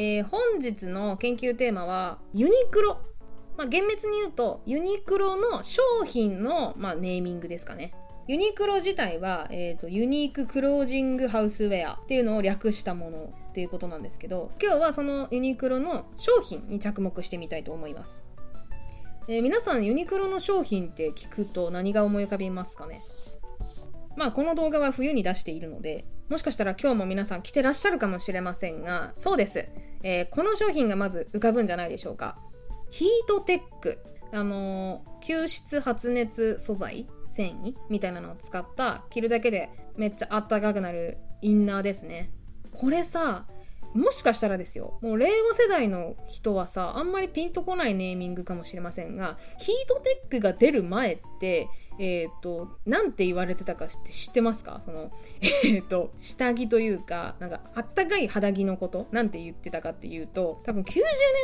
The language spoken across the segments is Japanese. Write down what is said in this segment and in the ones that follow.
えー、本日の研究テーマはユニクロ。まあ、厳密に言うとユニクロの商品の、まあ、ネーミングですかね。ユニクロ自体は、えーと、ユニーククロージングハウスウェアっていうのを略したものっていうことなんですけど今日はそのユニクロの商品に着目してみたいと思います、えー、皆さんユニクロの商品って聞くと何が思い浮かびますかね？まあこの動画は冬に出しているのでもしかしたら今日も皆さん着てらっしゃるかもしれませんがそうです、えー、この商品がまず浮かぶんじゃないでしょうか。ヒートテック。あの、吸湿発熱素材繊維みたいなのを使った着るだけでめっちゃあったかくなるインナーですね。これさもしかしたらですよもう令和世代の人はさあんまりピンとこないネーミングかもしれませんがヒートテックが出る前ってえっ、ー、と、なんて言われてたかって知ってますか？その、えっ、ー、と、下着というか、なんか、あったかい肌着のこと、なんて言ってたかっていうと、多分90年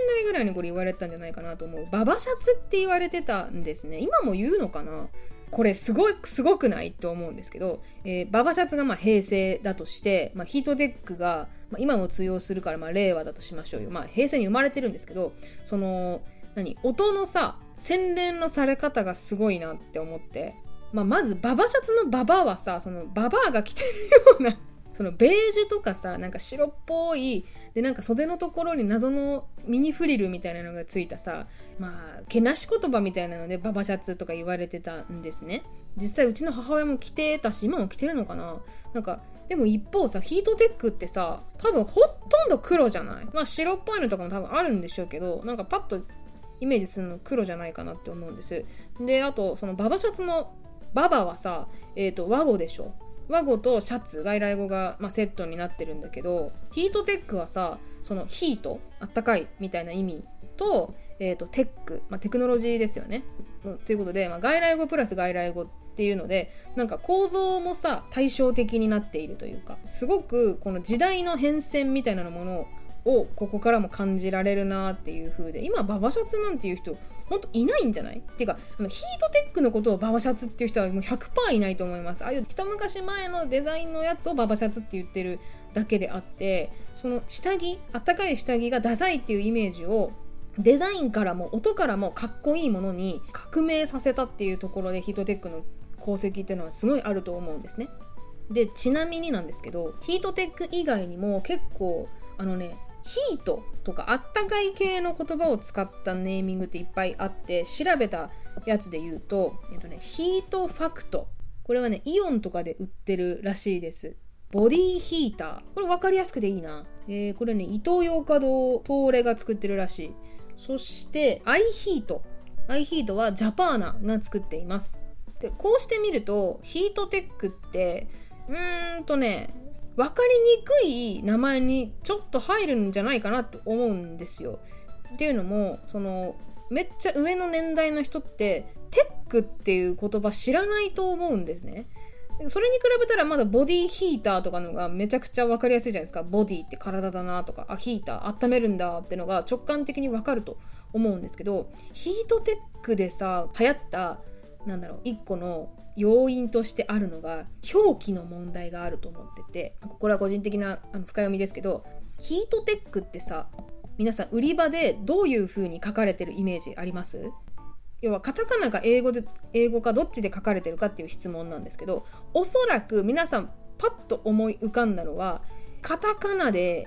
代ぐらいにこれ言われてたんじゃないかなと思う。ババシャツって言われてたんですね。今も言うのかな？これすごい、すごくないと思うんですけど、えー、ババシャツがまあ平成だとして、まあ、ヒートテックが、ま、今も通用するからまあ令和だとしましょうよ。まあ平成に生まれてるんですけど、その、何音のさ、洗練のされ方がすごいなって思って、まあ、まずババシャツのババアはさそのババアが着てるようなそのベージュとかさなんか白っぽいでなんか袖のところに謎のミニフリルみたいなのがついたさまあけなし言葉みたいなのでババシャツとか言われてたんですね。実際うちの母親も着てたし今も着てるのかな。なんかでも一方さヒートテックってさ多分ほとんど黒じゃない。まあ白っぽいのとかも多分あるんでしょうけどなんかパッとイメージするの黒じゃないかなって思うんです。であとそのババシャツのババはさ、えっ、ー、と、和語でしょ。和語とシャツ、外来語が、まあ、セットになってるんだけど、ヒートテックはさ、そのヒート、あったかいみたいな意味と、え、ー、と、テック、まあ、テクノロジーですよね。うん、ということで、まあ、外来語プラス外来語っていうので、なんか構造もさ、対照的になっているというか、すごくこの時代の変遷みたいなものをここからも感じられるなっていう風で、今、ババシャツなんていう人、ほんといないんじゃない？っていうかあのヒートテックのことをババシャツっていう人はもう100%いないと思います。ああいう一昔前のデザインのやつをババシャツって言ってるだけであってその下着あったかい下着がダサいっていうイメージをデザインからも音からもかっこいいものに革命させたっていうところでヒートテックの功績っていうのはすごいあると思うんですね。でちなみになんですけどヒートテック以外にも結構あのねヒートとかあったかい系の言葉を使ったネーミングっていっぱいあって調べたやつで言うと、えっとね、ヒートファクト。これはねイオンとかで売ってるらしいです。ボディヒーター。これ分かりやすくていいな、えー、これねイトーヨーカドー東レが作ってるらしい。そしてアイヒート。アイヒートはジャパーナが作っています。でこうしてみるとヒートテックってうーんとね分かりにくい名前にちょっと入るんじゃないかなと思うんですよ。っていうのもそのめっちゃ上の年代の人ってテックっていう言葉知らないと思うんですね。それに比べたらまだボディヒーターとかのがめちゃくちゃ分かりやすいじゃないですか。ボディって体だなとか、あ、ヒーター温めるんだってのが直感的に分かると思うんですけど、ヒートテックでさ、流行った、なんだろう、一個の要因としてあるのが表記の問題があると思っててこれは個人的なあの深読みですけどヒートテックってさ皆さん売り場でどういう風に書かれてるイメージあります？要はカタカナが英語で英語かどっちで書かれてるかっていう質問なんですけどおそらく皆さんパッと思い浮かんだのはカタカナで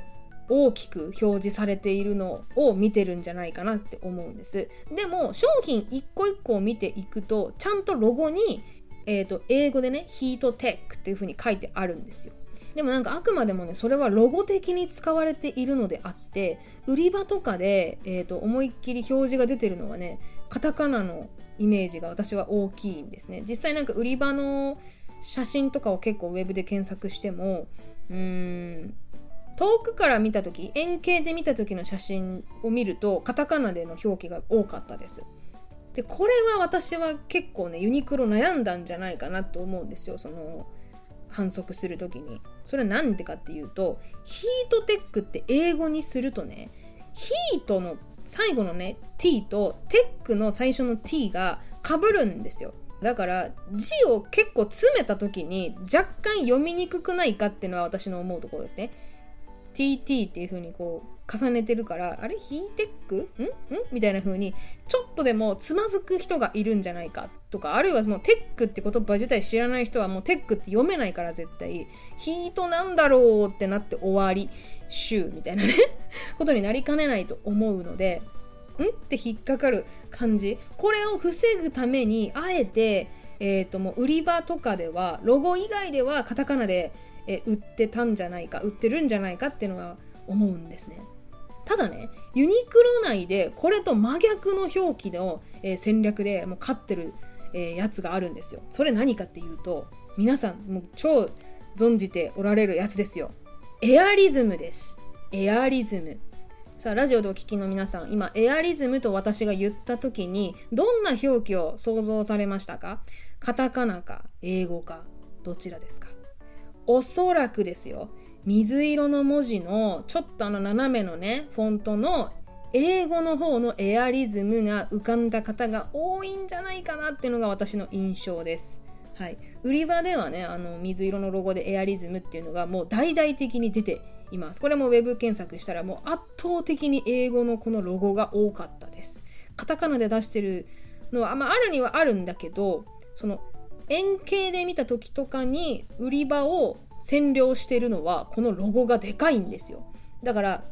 大きく表示されているのを見てるんじゃないかなって思うんです。でも商品一個一個を見ていくとちゃんとロゴにえーと、英語でねヒートテックっていう風に書いてあるんですよ。でもなんかあくまでもねそれはロゴ的に使われているのであって売り場とかで、えーと、思いっきり表示が出てるのはねカタカナのイメージが私は大きいんですね。実際なんか売り場の写真とかを結構ウェブで検索してもうーん遠くから見た時円形で見た時の写真を見るとカタカナでの表記が多かったです。でこれは私は結構ねユニクロ悩んだんじゃないかなと思うんですよ。その反則する時に。それは何でかっていうとヒートテックって英語にするとねヒートの最後のね t とテックの最初の t がかぶるんですよ。だから字を結構詰めた時に若干読みにくくないかっていうのは私の思うところですね。TT っていう風にこう重ねてるからあれ？ヒーテック？ん？ん？みたいな風にちょっとでもつまずく人がいるんじゃないか？とかあるいはもうテックって言葉自体知らない人はもうテックって読めないから絶対。ヒートなんだろうってなって終わりシューみたいなね。ことになりかねないと思うのでん？って引っかかる感じ。これを防ぐためにあえてえーと、もう売り場とかではロゴ以外ではカタカナで、え売ってたんじゃないか売ってるんじゃないかっていうのは思うんですね。ただねユニクロ内でこれと真逆の表記の、え、戦略でもう勝ってる、え、やつがあるんですよ。それ何かっていうと皆さんもう超存じておられるやつですよ。エアリズムです。エアリズム。さあラジオでお聞きの皆さん今エアリズムと私が言った時にどんな表記を想像されましたか？カタカナか英語かどちらですか？おそらくですよ水色の文字のちょっとあの斜めのねフォントの英語の方のエアリズムが浮かんだ方が多いんじゃないかなっていうのが私の印象です。はい、売り場ではねあの水色のロゴでエアリズムっていうのがもう大々的に出ています。これも web 検索したらもう圧倒的に英語のこのロゴが多かったです。カタカナで出してるのは、まあ、あるにはあるんだけどその円形で見た時とかに売り場を占領してるのはこのロゴがでかいんですよ。だから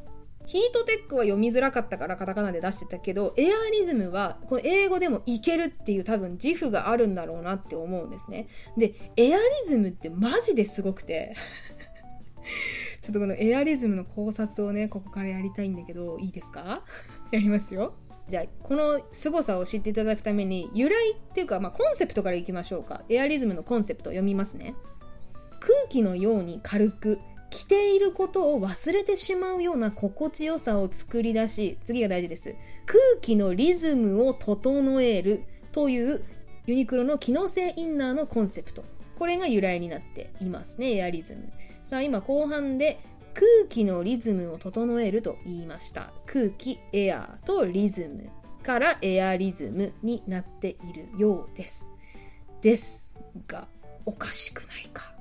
ヒートテックは読みづらかったからカタカナで出してたけどエアリズムはこの英語でもいけるっていう多分自負があるんだろうなって思うんですね。でエアリズムってマジですごくて。ちょっとこのエアリズムの考察をねここからやりたいんだけどいいですか？やりますよ。じゃあこの凄さを知っていただくために由来っていうか、まあ、コンセプトからいきましょうか。エアリズムのコンセプト読みますね。空気のように軽く着ていることを忘れてしまうような心地よさを作り出し次が大事です。空気のリズムを整えるというユニクロの機能性インナーのコンセプト。これが由来になっていますねエアリズム。さあ今後半で空気のリズムを整えると言いました。空気エアーとリズムからエアリズムになっているようです。ですがおかしくないか。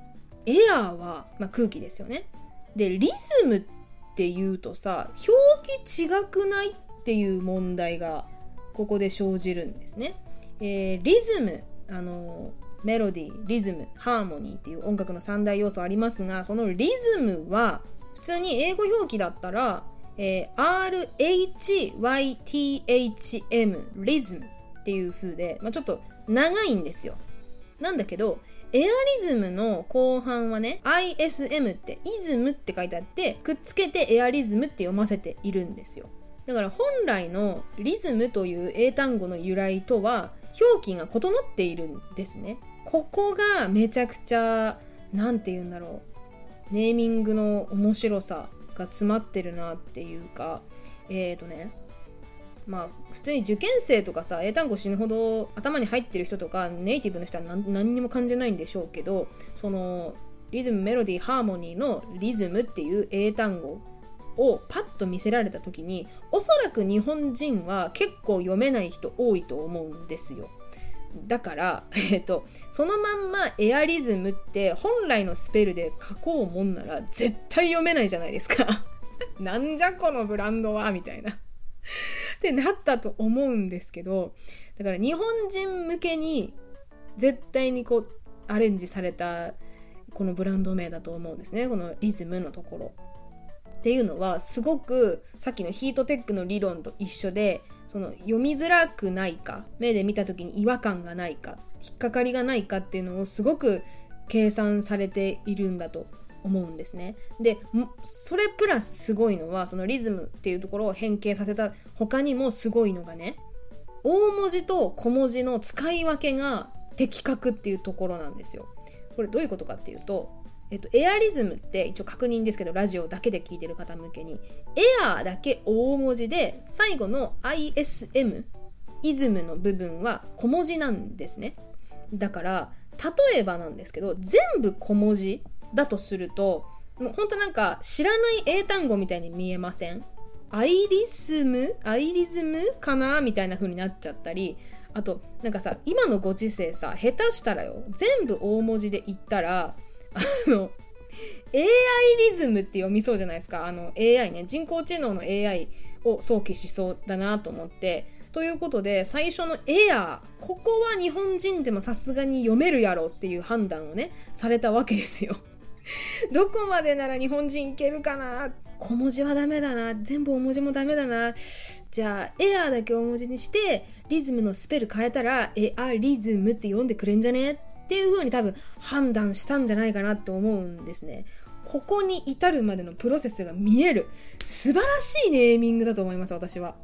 エアーは、まあ、空気ですよね。で、リズムっていうとさ、表記違くないっていう問題がここで生じるんですね。えー、リズム、あのメロディー、リズム、ハーモニーっていう音楽の三大要素ありますが、そのリズムは普通に英語表記だったら、えー、RHYTHM リズムっていう風で、まあ、ちょっと長いんですよ。なんだけど、エアリズムの後半はね ISM ってイズムって書いてあってくっつけてエアリズムって読ませているんですよ。だから本来のリズムという英単語の由来とは表記が異なっているんですね。ここがめちゃくちゃ何て言うんだろう。ネーミングの面白さが詰まってるなっていうかえっ、ー、とねまあ普通に受験生とかさ英単語死ぬほど頭に入ってる人とかネイティブの人は何にも感じないんでしょうけどそのリズムメロディーハーモニーのリズムっていう英単語をパッと見せられた時におそらく日本人は結構読めない人多いと思うんですよ。だから、えっ、と、そのまんまエアリズムって本来のスペルで書こうもんなら絶対読めないじゃないですか。なんじゃこのブランドはみたいな。ってなったと思うんですけどだから日本人向けに絶対にこうアレンジされたこのブランド名だと思うんですねこのリズムのところ。っていうのはすごくさっきのヒートテックの理論と一緒でその読みづらくないか目で見た時に違和感がないか引っかかりがないかっていうのをすごく計算されているんだと思うんですね。でそれプラスすごいのはそのリズムっていうところを変形させた他にもすごいのがね大文字と小文字の使い分けが的確っていうところなんですよ。これどういうことかっていうと、えっと、エアリズムって一応確認ですけどラジオだけで聞いてる方向けにエアだけ大文字で最後の ISM イズムの部分は小文字なんですね。だから例えばなんですけど全部小文字だとするともうほんとなんか知らない英単語みたいに見えません？アイリスム？アイリズム？かな？みたいな風になっちゃったりあとなんかさ今のご時世さ下手したらよ全部大文字で言ったらあの AI リズムって読みそうじゃないですか？あの AI ね、人工知能の AI を想起しそうだなと思って。ということで、最初のエアー、ここは日本人でもさすがに読めるやろっていう判断をね、されたわけですよ。どこまでなら日本人いけるかな？小文字はダメだな。全部大文字もダメだな。じゃあ、エアーだけ大文字にして、リズムのスペル変えたら、エアリズムって読んでくれんじゃね？っていう風に多分判断したんじゃないかなと思うんですね。ここに至るまでのプロセスが見える。素晴らしいネーミングだと思います、私は。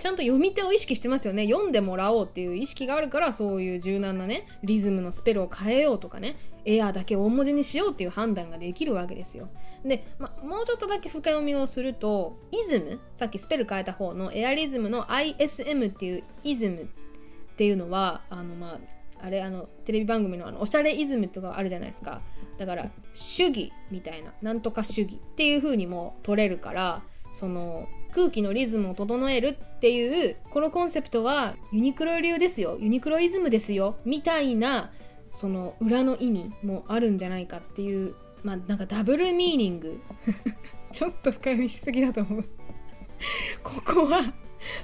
ちゃんと読み手を意識してますよね。読んでもらおうっていう意識があるから、そういう柔軟なね、リズムのスペルを変えようとかね、エアーだけ大文字にしようっていう判断ができるわけですよ。で、ま、もうちょっとだけ深読みをすると、イズム、さっきスペル変えた方のエアリズムの ISM っていうイズムっていうのは、あの、まあ、あれあのテレビ番組のあのおしゃれイズムとかあるじゃないですかだから主義みたいななんとか主義っていう風にも取れるからその空気のリズムを整えるっていうこのコンセプトはユニクロ流ですよ。ユニクロイズムですよ。みたいなその裏の意味もあるんじゃないかっていうまあなんかダブルミーニング。ちょっと深読みしすぎだと思う。ここは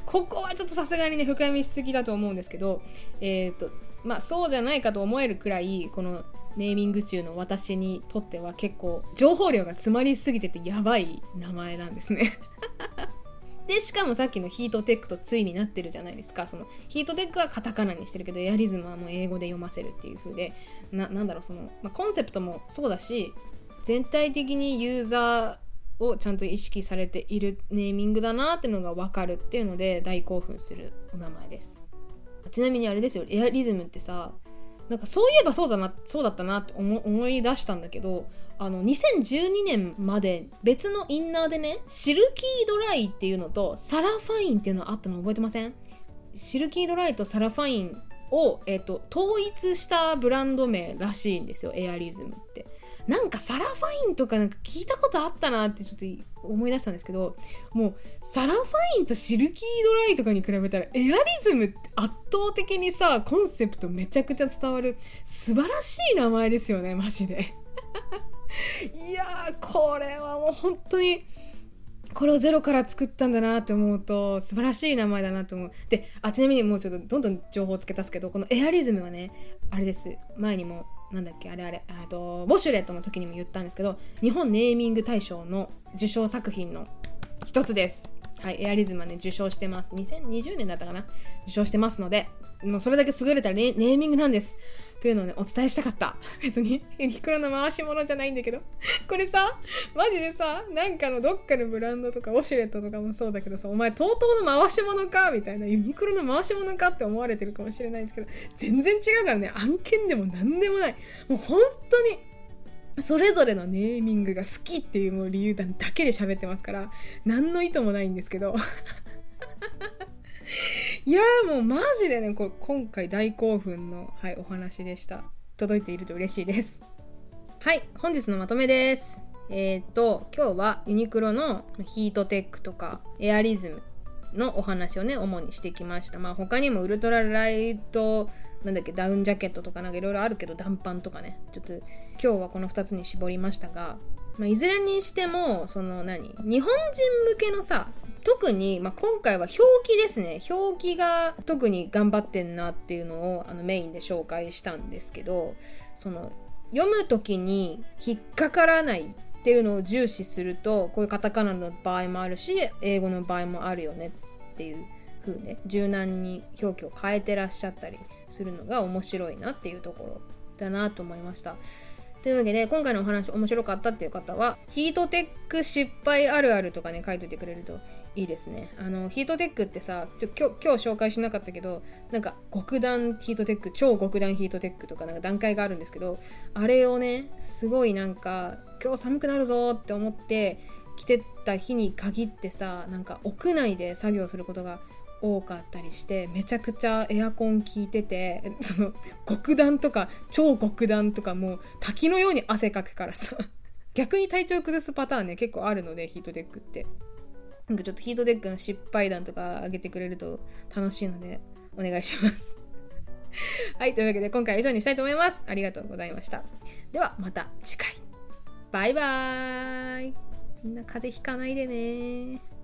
ここはちょっとさすがにね深読みしすぎだと思うんですけどえっ、ー、とまあそうじゃないかと思えるくらいこのネーミング中の私にとっては結構情報量が詰まりすぎててやばい名前なんですね で、しかもさっきのヒートテックとついになってるじゃないですか。そのヒートテックはカタカナにしてるけど、エアリズムはもう英語で読ませるっていう風で、な、なんだろう、その、まあ、コンセプトもそうだし、全体的にユーザーをちゃんと意識されているネーミングだなっていうのがわかるっていうので大興奮するお名前です。ちなみにあれですよ、エアリズムってさ、なんかそういえばそうだな、そうだったなって思い出したんだけど、あの、2012年まで別のインナーでね、シルキードライっていうのとサラファインっていうのあったの覚えてません？シルキードライとサラファインを、えっ、と、統一したブランド名らしいんですよ、エアリズムって。なんかサラファインとかなんか聞いたことあったなってちょっと思い出したんですけど、もうサラファインとシルキードライとかに比べたらエアリズムって圧倒的にさ、コンセプトめちゃくちゃ伝わる素晴らしい名前ですよね、マジで。いやー、これはもう本当に、これをゼロから作ったんだなって思うと素晴らしい名前だなと思う。で、あ、ちなみにもうちょっとどんどん情報を付け足すけど、このエアリズムはね、あれです。前にも、なんだっけ、あれあれ、あと、ウォシュレットの時にも言ったんですけど、日本ネーミング大賞の受賞作品の一つです。はい、エアリズムはね、受賞してます。2020年だったかな？受賞してますので、もうそれだけ優れたネーミングなんです。というのをね、お伝えしたかった。別に、ユニクロの回し物じゃないんだけど。これさ、マジでさ、なんかのどっかのブランドとか、ウォシュレットとかもそうだけどさ、お前、とうとうの回し物か？みたいな、ユニクロの回し物かって思われてるかもしれないんですけど、全然違うからね、案件でも何でもない。もう本当に、それぞれのネーミングが好きっていうもう理由だけで喋ってますから、何の意図もないんですけど。いやーもうマジでね、これ今回大興奮の、はい、お話でした。届いていると嬉しいです。はい、本日のまとめです。えっ、と、今日はユニクロのヒートテックとかエアリズムのお話をね、主にしてきました。まあ他にもウルトラライト、なんだっけ、ダウンジャケットとかなんかいろいろあるけど、短パンとかね、ちょっと今日はこの2つに絞りましたが、まあ、いずれにしても、その何日本人向けのさ、特に、まあ、今回は表記ですね。表記が特に頑張ってんなっていうのをあのメインで紹介したんですけど、その読む時に引っかからないっていうのを重視すると、こういうカタカナの場合もあるし、英語の場合もあるよねっていう風ね、柔軟に表記を変えてらっしゃったりするのが面白いなっていうところだなと思いました。というわけで、今回のお話面白かったっていう方は、ヒートテック失敗あるあるとかね、書いといてくれるといいですね。あの、ヒートテックってさ、ちょ今日、紹介しなかったけど、なんか極暖ヒートテック、超極暖ヒートテックとかなんか段階があるんですけど、あれをね、すごいなんか、今日寒くなるぞって思って着てた日に限ってさ、なんか屋内で作業することが多かったりしてめちゃくちゃエアコン効いててその極暖とか超極暖とかもう滝のように汗かくからさ。逆に体調崩すパターンね結構あるのでヒートテックって。なんかちょっとヒートテックの失敗談とか上げてくれると楽しいのでお願いします。はいというわけで今回は以上にしたいと思います。ありがとうございました。ではまた次回。バイバーイ。みんな風邪ひかないでね。